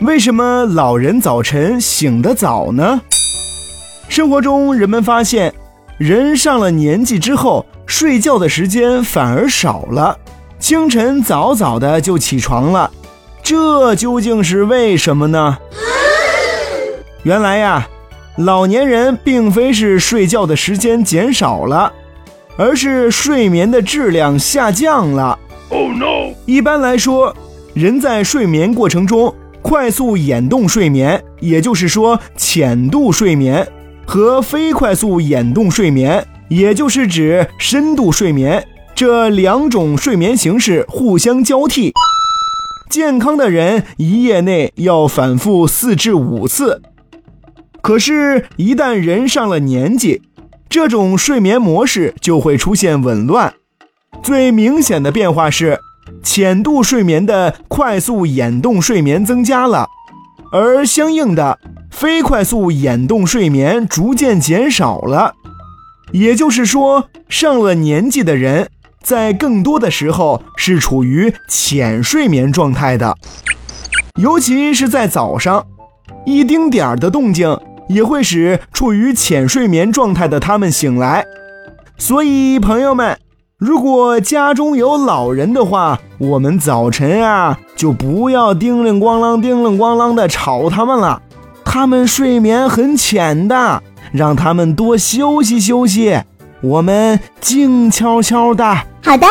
为什么老人早晨醒得早呢？生活中，人们发现，人上了年纪之后，睡觉的时间反而少了，清晨早早的就起床了，这究竟是为什么呢？原来呀，老年人并非是睡觉的时间减少了，而是睡眠的质量下降了。Oh no！一般来说，人在睡眠过程中，快速眼动睡眠，也就是说浅度睡眠。和非快速眼动睡眠，也就是指深度睡眠，这两种睡眠形式互相交替。健康的人一夜内要反复四至五次。可是，一旦人上了年纪，这种睡眠模式就会出现紊乱。最明显的变化是，浅度睡眠的快速眼动睡眠增加了，而相应的。非快速眼动睡眠逐渐减少了，也就是说，上了年纪的人在更多的时候是处于浅睡眠状态的，尤其是在早上，一丁点儿的动静也会使处于浅睡眠状态的他们醒来。所以，朋友们，如果家中有老人的话，我们早晨啊就不要叮铃咣啷、叮铃咣啷的吵他们了。他们睡眠很浅的，让他们多休息休息。我们静悄悄的。好的。